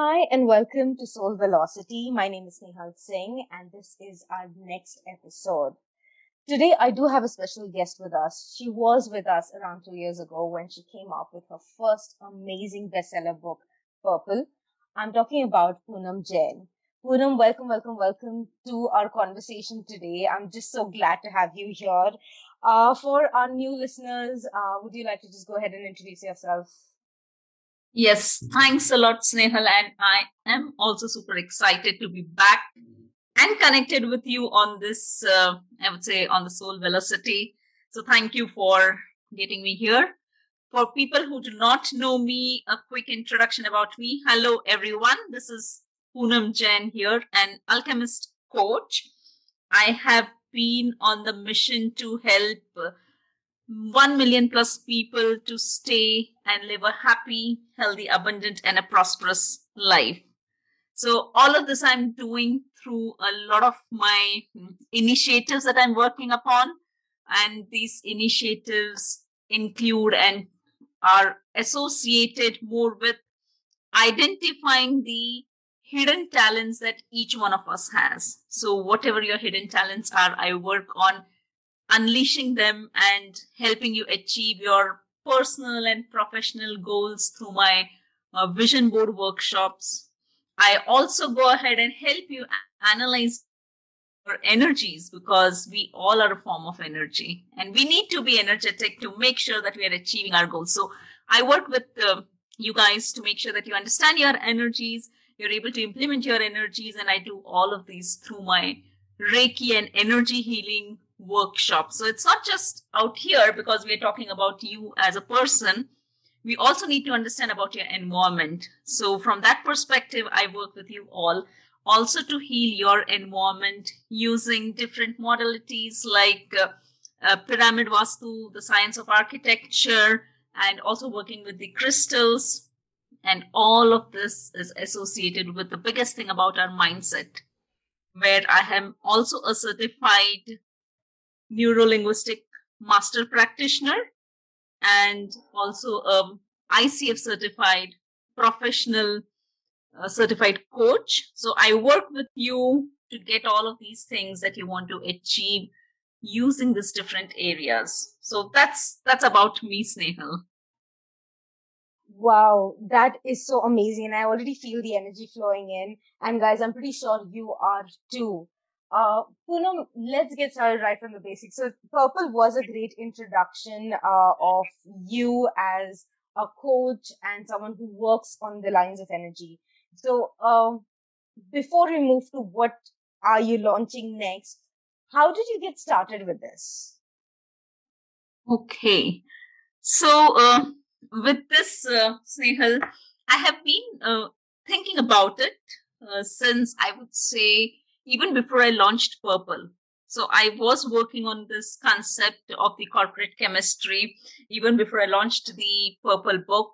Hi and welcome to Soul Velocity. My name is Nehal Singh and this is our next episode. Today I do have a special guest with us. She was with us around two years ago when she came up with her first amazing bestseller book, Purple. I'm talking about Poonam Jain. Poonam, welcome, welcome, welcome to our conversation today. I'm just so glad to have you here. Uh, for our new listeners, uh, would you like to just go ahead and introduce yourself? Yes, thanks a lot, Snehal. And I am also super excited to be back and connected with you on this, uh, I would say, on the soul velocity. So thank you for getting me here. For people who do not know me, a quick introduction about me. Hello, everyone. This is Poonam Jain here, an alchemist coach. I have been on the mission to help 1 million plus people to stay and live a happy, healthy, abundant, and a prosperous life. So, all of this I'm doing through a lot of my initiatives that I'm working upon. And these initiatives include and are associated more with identifying the hidden talents that each one of us has. So, whatever your hidden talents are, I work on unleashing them and helping you achieve your personal and professional goals through my uh, vision board workshops. I also go ahead and help you analyze your energies because we all are a form of energy and we need to be energetic to make sure that we are achieving our goals. So I work with uh, you guys to make sure that you understand your energies, you're able to implement your energies, and I do all of these through my Reiki and energy healing workshop. So it's not just out here because we're talking about you as a person. We also need to understand about your environment. So from that perspective, I work with you all also to heal your environment using different modalities like uh, uh, pyramid vastu, the science of architecture, and also working with the crystals. And all of this is associated with the biggest thing about our mindset, where I am also a certified neuro-linguistic master practitioner and also a ICF certified professional uh, certified coach. So I work with you to get all of these things that you want to achieve using these different areas. So that's that's about me, Snehal. Wow, that is so amazing. I already feel the energy flowing in. And guys, I'm pretty sure you are too. Uh, Poonam, let's get started right from the basics. So, Purple was a great introduction uh, of you as a coach and someone who works on the lines of energy. So, um, before we move to what are you launching next, how did you get started with this? Okay, so uh, with this, uh, Snehal, I have been uh, thinking about it uh, since I would say even before I launched Purple. So I was working on this concept of the corporate chemistry even before I launched the Purple book.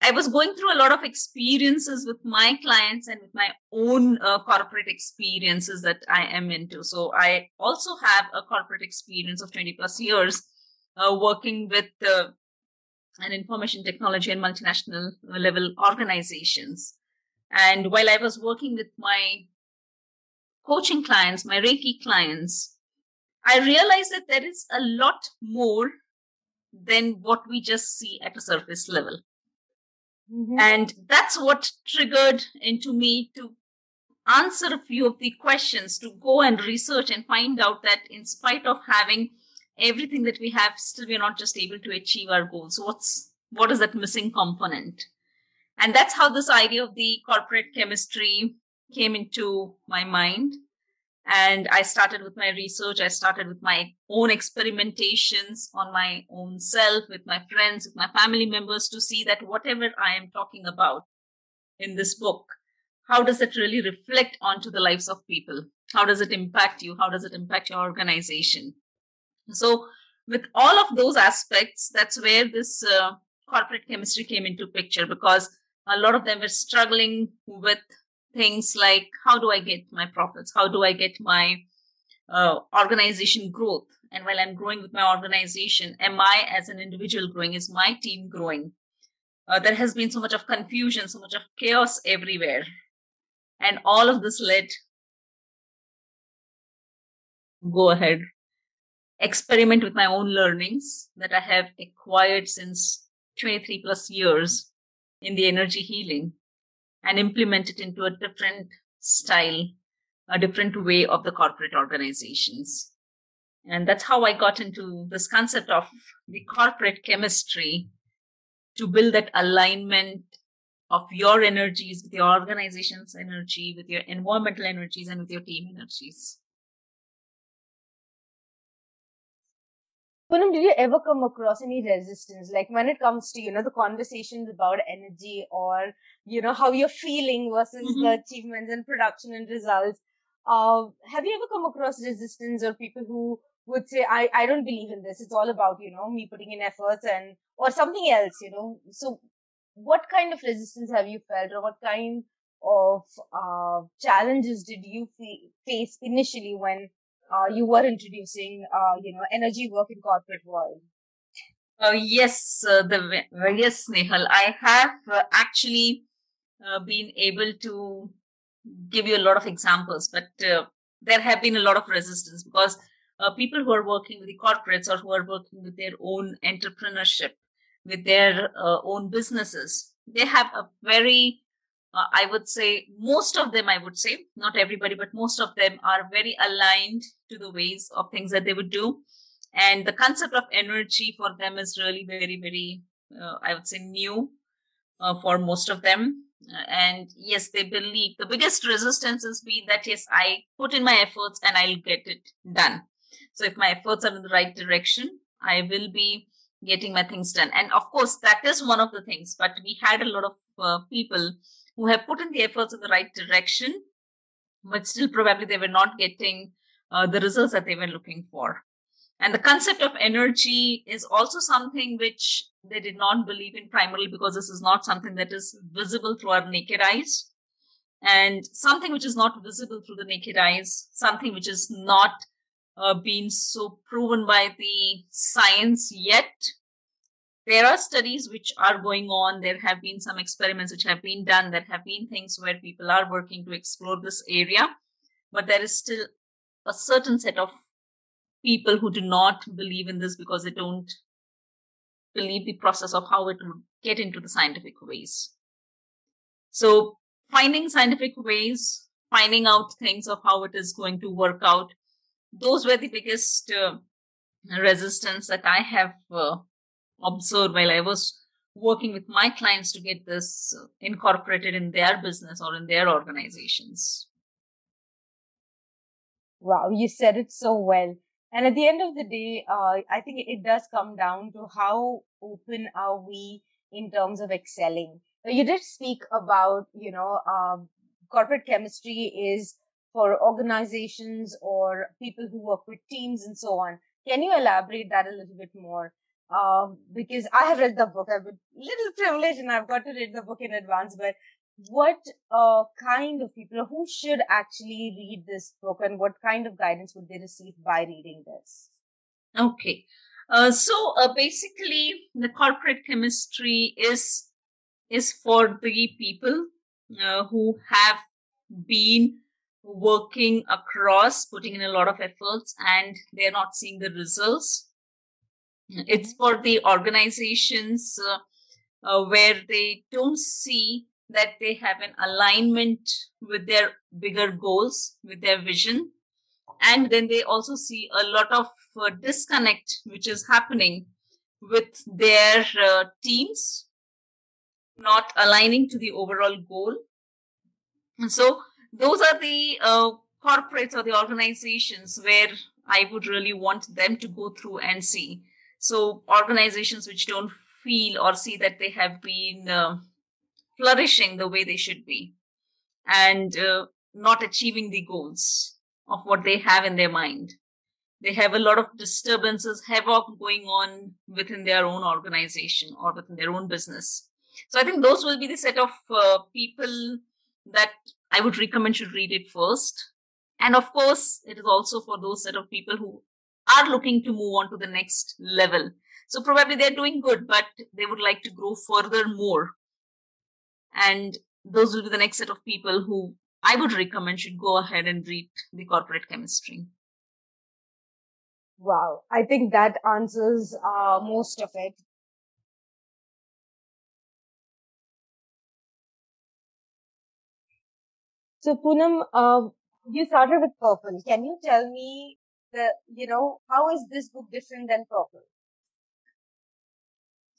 I was going through a lot of experiences with my clients and with my own uh, corporate experiences that I am into. So I also have a corporate experience of 20 plus years uh, working with uh, an information technology and multinational level organizations. And while I was working with my coaching clients, my Reiki clients, I realized that there is a lot more than what we just see at a surface level. Mm-hmm. And that's what triggered into me to answer a few of the questions, to go and research and find out that in spite of having everything that we have, still we're not just able to achieve our goals. What's what is that missing component? And that's how this idea of the corporate chemistry came into my mind. And I started with my research. I started with my own experimentations on my own self, with my friends, with my family members to see that whatever I am talking about in this book, how does it really reflect onto the lives of people? How does it impact you? How does it impact your organization? So, with all of those aspects, that's where this uh, corporate chemistry came into picture because a lot of them were struggling with things like how do I get my profits? How do I get my uh, organization growth? And while I'm growing with my organization, am I as an individual growing? Is my team growing? uh, there has been so much of confusion, so much of chaos everywhere. And all of this led, go ahead, experiment with my own learnings that I have acquired since 23 plus years in the energy healing and implement it into a different style, a different way of the corporate organizations. And that's how I got into this concept of the corporate chemistry to build that alignment of your energies with your organization's energy, with your environmental energies, and with your team energies. Poonam, did you ever come across any resistance? Like when it comes to, you know, the conversations about energy or, you know, how you're feeling versus mm-hmm. the achievements and production and results. Uh, have you ever come across resistance or people who would say, I, I don't believe in this. It's all about, you know, me putting in efforts and, or something else, you know. So what kind of resistance have you felt or what kind of, uh, challenges did you fe- face initially when, uh, you were introducing, uh, you know, energy work in corporate world? Uh, yes, uh, the yes, Nehal. I have uh, actually uh, been able to give you a lot of examples, but there have been a lot of resistance because people who are working with the corporates or who are working with their own entrepreneurship, with their own businesses, they have a very, uh, I would say, most of them, I would say, not everybody, but most of them are very aligned to the ways of things that they would do. And the concept of energy for them is really very, very, uh, I would say, new uh, for most of them and yes they believe the biggest resistance has been that yes i put in my efforts and i'll get it done so if my efforts are in the right direction, I will be getting my things done. And of course, that is one of the things. But we had a lot of uh, people who have put in the efforts in the right direction, but still probably they were not getting uh, the results that they were looking for. And the concept of energy is also something which they did not believe in primarily because this is not something that is visible through our naked eyes. And something which is not visible through the naked eyes, something which is not uh, been so proven by the science yet. There are studies which are going on. There have been some experiments which have been done. There have been things where people are working to explore this area, but there is still a certain set of people who do not believe in this because they don't believe the process of how it would get into the scientific ways. So finding scientific ways, finding out things of how it is going to work out those were the biggest uh, resistance that I have uh, observed while I was working with my clients to get this incorporated in their business or in their organizations. Wow, you said it so well. And at the end of the day, uh, I think it does come down to how open are we in terms of excelling. You did speak about, you know, um, corporate chemistry is for organizations or people who work with teams and so on. Can you elaborate that a little bit more? Um, because I have read the book. I've been little privileged and I've got to read the book in advance, but what uh, kind of people, who should actually read this book and what kind of guidance would they receive by reading this? Okay. Uh, so uh, basically, the corporate chemistry is is for the people uh, who have been working across, putting in a lot of efforts, and they're not seeing the results. It's for the organizations uh, uh, where they don't see that they have an alignment with their bigger goals, with their vision. And then they also see a lot of uh, disconnect which is happening with their uh, teams, not aligning to the overall goal. And so those are the uh, corporates or the organizations where I would really want them to go through and see. So organizations which don't feel or see that they have been uh, flourishing the way they should be and uh, not achieving the goals of what they have in their mind. They have a lot of disturbances, havoc going on within their own organization or within their own business. So I think those will be the set of uh, people that I would recommend should read it first. And of course, it is also for those set of people who are looking to move on to the next level. So probably they're doing good, but they would like to grow further more. And those will be the next set of people who I would recommend should go ahead and read the corporate chemistry. Wow. I think that answers uh, most of it. So Poonam, uh, you started with purple. Can you tell me you know, how is this book different than purple?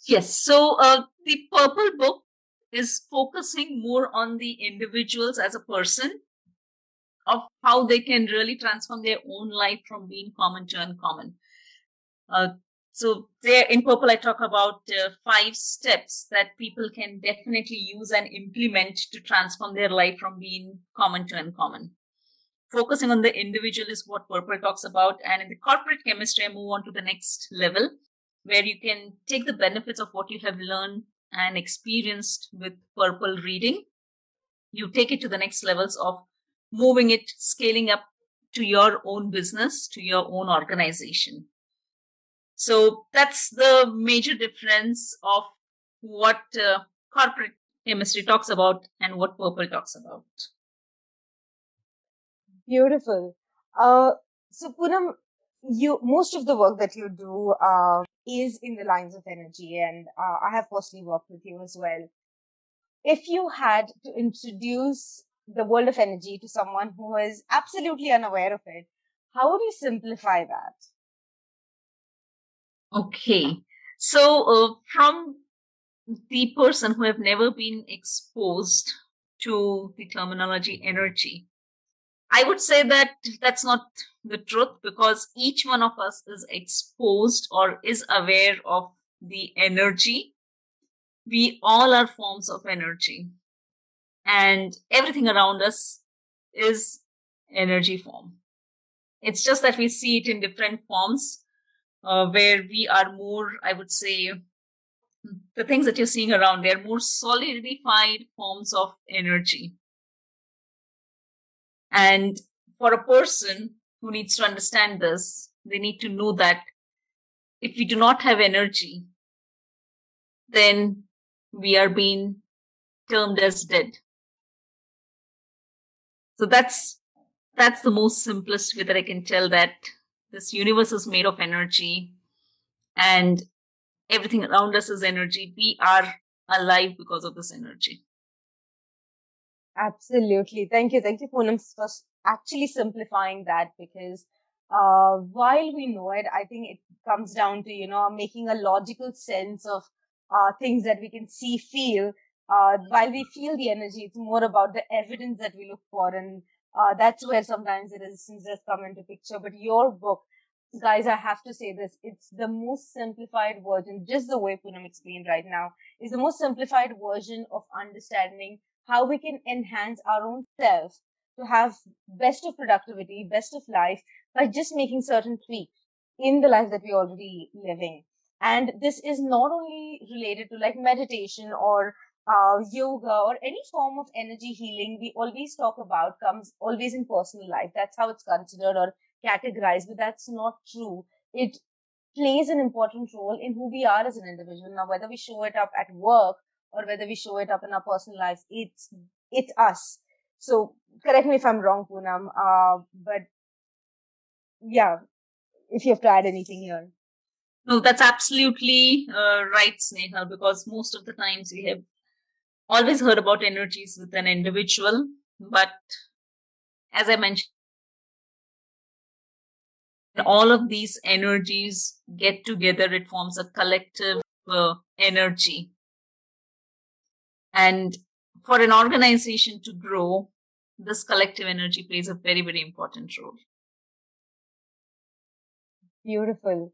Yes. So uh, the purple book is focusing more on the individuals as a person of how they can really transform their own life from being common to uncommon. Uh, so there in purple, I talk about uh, five steps that people can definitely use and implement to transform their life from being common to uncommon. Focusing on the individual is what purple talks about. And in the corporate chemistry, I move on to the next level where you can take the benefits of what you have learned and experienced with purple reading. You take it to the next levels of moving it, scaling up to your own business, to your own organization. So that's the major difference of what uh, corporate chemistry talks about and what purple talks about. Beautiful. Uh, so Poonam, you most of the work that you do uh, is in the lines of energy, and uh, I have personally worked with you as well. If you had to introduce the world of energy to someone who is absolutely unaware of it, how would you simplify that? Okay. So, uh, from the person who have never been exposed to the terminology energy, I would say that that's not the truth because each one of us is exposed or is aware of the energy. We all are forms of energy and everything around us is energy form. It's just that we see it in different forms uh, where we are more, I would say, the things that you're seeing around, they're more solidified forms of energy. And for a person who needs to understand this, they need to know that if we do not have energy, then we are being termed as dead. So that's that's the most simplest way that I can tell that this universe is made of energy and everything around us is energy. We are alive because of this energy. Absolutely. Thank you. Thank you, Poonam, for actually simplifying that because uh, while we know it, I think it comes down to, you know, making a logical sense of uh, things that we can see, feel. Uh, while we feel the energy, it's more about the evidence that we look for. And uh, that's where sometimes the resistance does come into picture. But your book, guys, I have to say this, it's the most simplified version, just the way Poonam explained right now, is the most simplified version of understanding how we can enhance our own self to have best of productivity, best of life by just making certain tweaks in the life that we're already living. And this is not only related to like meditation or uh, yoga or any form of energy healing we always talk about comes always in personal life. That's how it's considered or categorized, but that's not true. It plays an important role in who we are as an individual. Now, whether we show it up at work or whether we show it up in our personal lives, it's, it's us. So correct me if I'm wrong, Poonam. Uh, but yeah, if you have to add anything here. No, that's absolutely uh, right, Snehal, because most of the times we have always heard about energies with an individual, but as I mentioned, all of these energies get together, it forms a collective uh, energy. And for an organization to grow, this collective energy plays a very, very important role. Beautiful.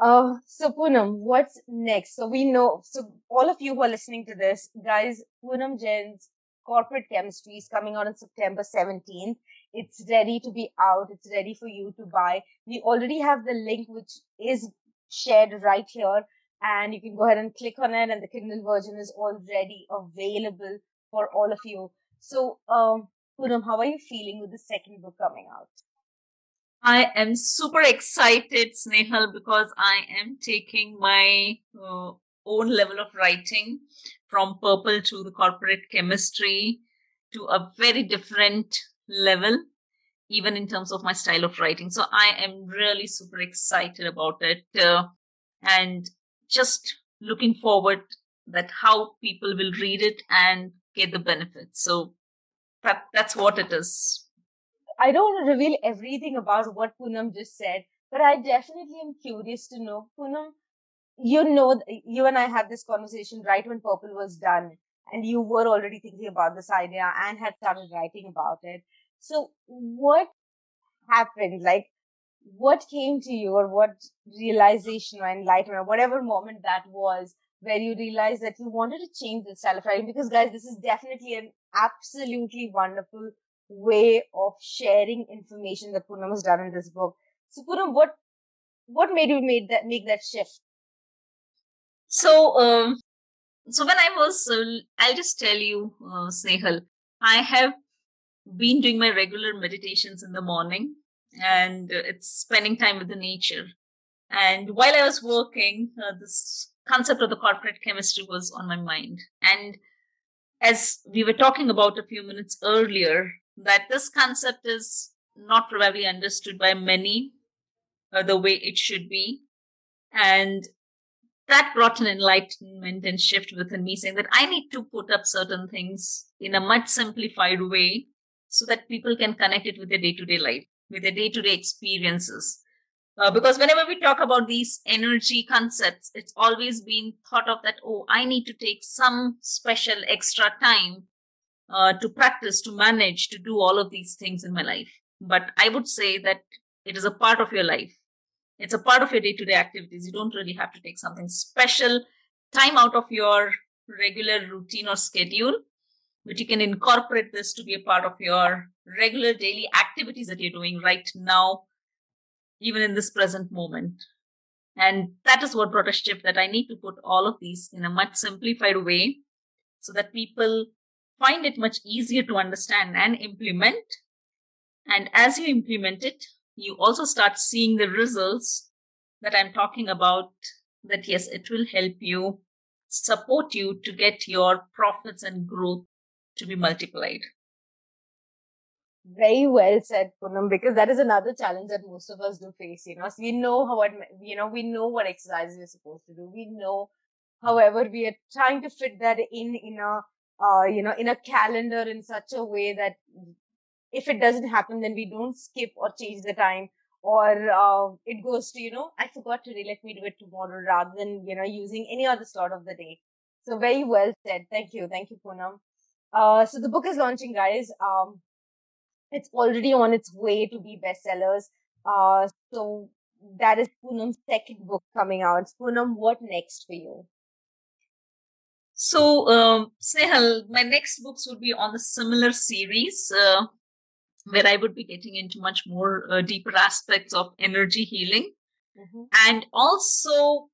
Uh, so Poonam, what's next? So we know, so all of you who are listening to this, guys, Poonam Jain's corporate chemistry is coming out on September 17th. It's ready to be out. It's ready for you to buy. We already have the link, which is shared right here. And you can go ahead and click on it and the Kindle version is already available for all of you. So, um, Poonam, how are you feeling with the second book coming out? I am super excited, Snehal, because I am taking my uh, own level of writing from purple to the corporate chemistry to a very different level, even in terms of my style of writing. So I am really super excited about it uh, and just looking forward that how people will read it and get the benefits. So that that's what it is. I don't want to reveal everything about what Poonam just said, but I definitely am curious to know, Poonam, you know, you and I had this conversation right when Purple was done, and you were already thinking about this idea and had started writing about it. So, what happened? Like, what came to you, or what realization or enlightenment, or whatever moment that was, where you realized that you wanted to change the style of writing? Because, guys, this is definitely an absolutely wonderful way of sharing information that Poonam has done in this book. So Poonam, what what made you made that make that shift? So um, so when I was, uh, I'll just tell you, uh, Snehal, I have been doing my regular meditations in the morning, and it's spending time with the nature. And while I was working, uh, this concept of the corporate chemistry was on my mind. And as we were talking about a few minutes earlier, that this concept is not probably understood by many uh, the way it should be. And that brought an enlightenment and shift within me saying that I need to put up certain things in a much simplified way so that people can connect it with their day to day life, with their day to day experiences. Uh, because whenever we talk about these energy concepts, it's always been thought of that, oh, I need to take some special extra time uh, to practice, to manage, to do all of these things in my life. But I would say that it is a part of your life. It's a part of your day to day activities. You don't really have to take something special time out of your regular routine or schedule, but you can incorporate this to be a part of your regular daily activities that you're doing right now, even in this present moment. And that is what brought a shift that I need to put all of these in a much simplified way so that people find it much easier to understand and implement. And as you implement it, you also start seeing the results that I'm talking about. That yes, it will help you support you to get your profits and growth to be multiplied. Very well said, Poonam, because that is another challenge that most of us do face. You know, so we know how what you know, we know what exercises we're supposed to do. We know, however, we are trying to fit that in in a uh, you know, in a calendar in such a way that if it doesn't happen, then we don't skip or change the time or uh, it goes to, you know, I forgot today, let me do it tomorrow rather than, you know, using any other slot of the day. So very well said. Thank you. Thank you, Poonam. Uh, so the book is launching, guys. Um, it's already on its way to be bestsellers. Uh, so that is Poonam's second book coming out. Poonam, what next for you? So, um, Snehal, my next books would be on a similar series uh, where I would be getting into much more uh, deeper aspects of energy healing mm-hmm. and also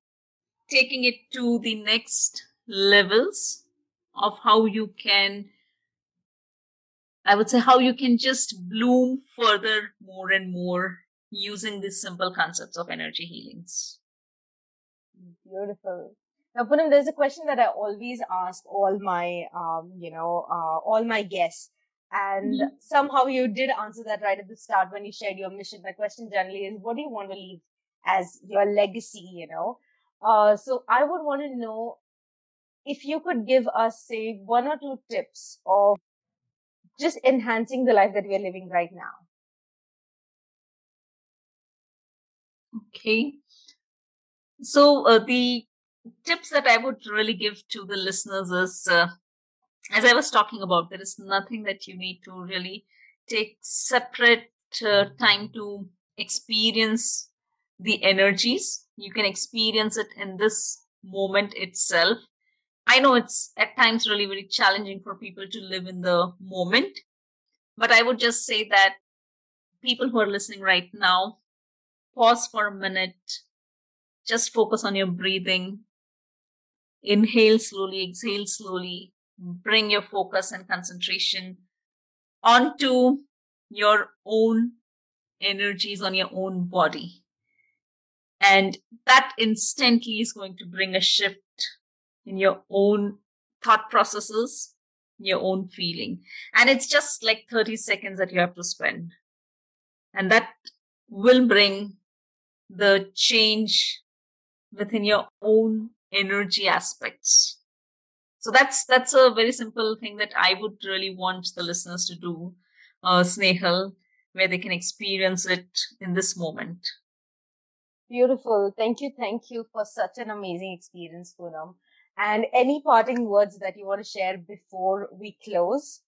taking it to the next levels of how you can, I would say, how you can just bloom further more and more using these simple concepts of energy healings. Beautiful. Now, Poonam, there's a question that I always ask all my, um, you know, uh, all my guests. And mm-hmm. somehow you did answer that right at the start when you shared your mission. My question generally is, what do you want to leave as your legacy, you know? Uh, so I would want to know if you could give us, say, one or two tips of just enhancing the life that we are living right now. Okay. So uh, the tips that I would really give to the listeners is, uh, as I was talking about, there is nothing that you need to really take separate uh, time to experience the energies. You can experience it in this moment itself. I know it's at times really very challenging for people to live in the moment, but I would just say that people who are listening right now, pause for a minute, just focus on your breathing, Inhale slowly, exhale slowly. Bring your focus and concentration onto your own energies on your own body. And that instantly is going to bring a shift in your own thought processes, your own feeling. And it's just like 30 seconds that you have to spend. And that will bring the change within your own energy aspects. So that's that's a very simple thing that I would really want the listeners to do, uh, Snehal, where they can experience it in this moment. Beautiful. Thank you. Thank you for such an amazing experience, Poonam. And any parting words that you want to share before we close?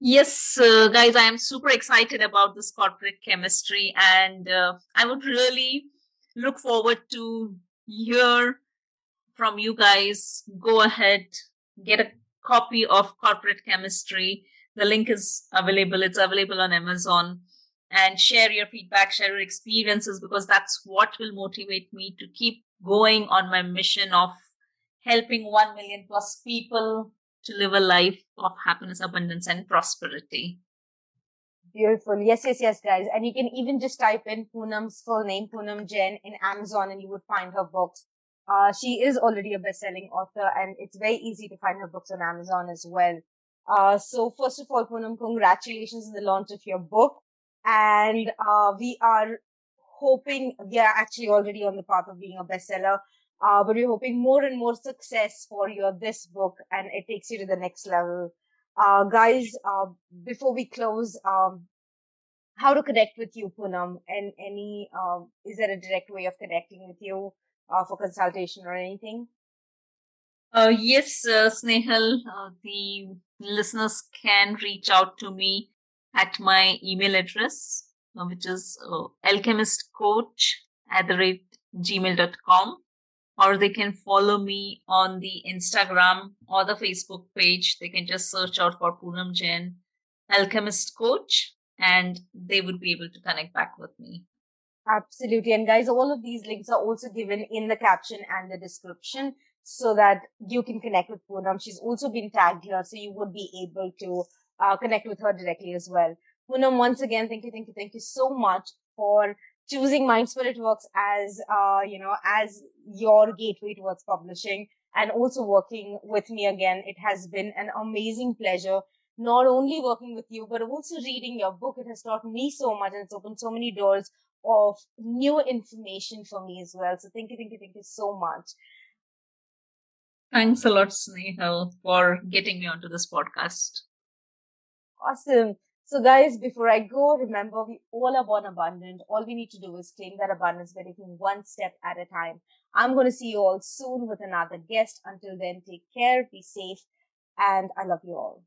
Yes, uh, guys, I am super excited about this corporate chemistry, and uh, I would really look forward to hear from you guys. Go ahead, get a copy of corporate chemistry. The link is available. It's available on Amazon and share your feedback, share your experiences, because that's what will motivate me to keep going on my mission of helping 1 million plus people to live a life of happiness, abundance, and prosperity. Beautiful. Yes, yes, yes, guys. And you can even just type in Poonam's full name, Poonam Jain, in Amazon, and you would find her books. Uh, she is already a best-selling author, and it's very easy to find her books on Amazon as well. Uh, so first of all, Poonam, congratulations on the launch of your book and uh, we are hoping we are actually already on the path of being a bestseller. Uh, but we're hoping more and more success for your this book, and it takes you to the next level. Uh, guys, uh, before we close, um, how to connect with you, Poonam, and any uh, is there a direct way of connecting with you uh, for consultation or anything? Uh, yes, uh, Snehal, the listeners can reach out to me at my email address, which is uh, alchemistcoach at the rate gmail.com or they can follow me on the Instagram or the Facebook page. They can just search out for Poonam Jain Alchemist Coach and they would be able to connect back with me. Absolutely. And guys, all of these links are also given in the caption and the description so that you can connect with Poonam. She's also been tagged here, so you would be able to uh, connect with her directly as well. Poonam, once again, thank you, thank you, thank you so much for choosing Mind Spirit Works as, uh, you know, as your gateway towards publishing and also working with me again. It has been an amazing pleasure, not only working with you, but also reading your book. It has taught me so much and it's opened so many doors of new information for me as well. So thank you, thank you, thank you so much. Thanks a lot, Snehal, for getting me onto this podcast. Awesome. So guys, before I go, remember we all are born abundant. All we need to do is claim that abundance by taking one step at a time. I'm going to see you all soon with another guest. Until then, take care, be safe, and I love you all.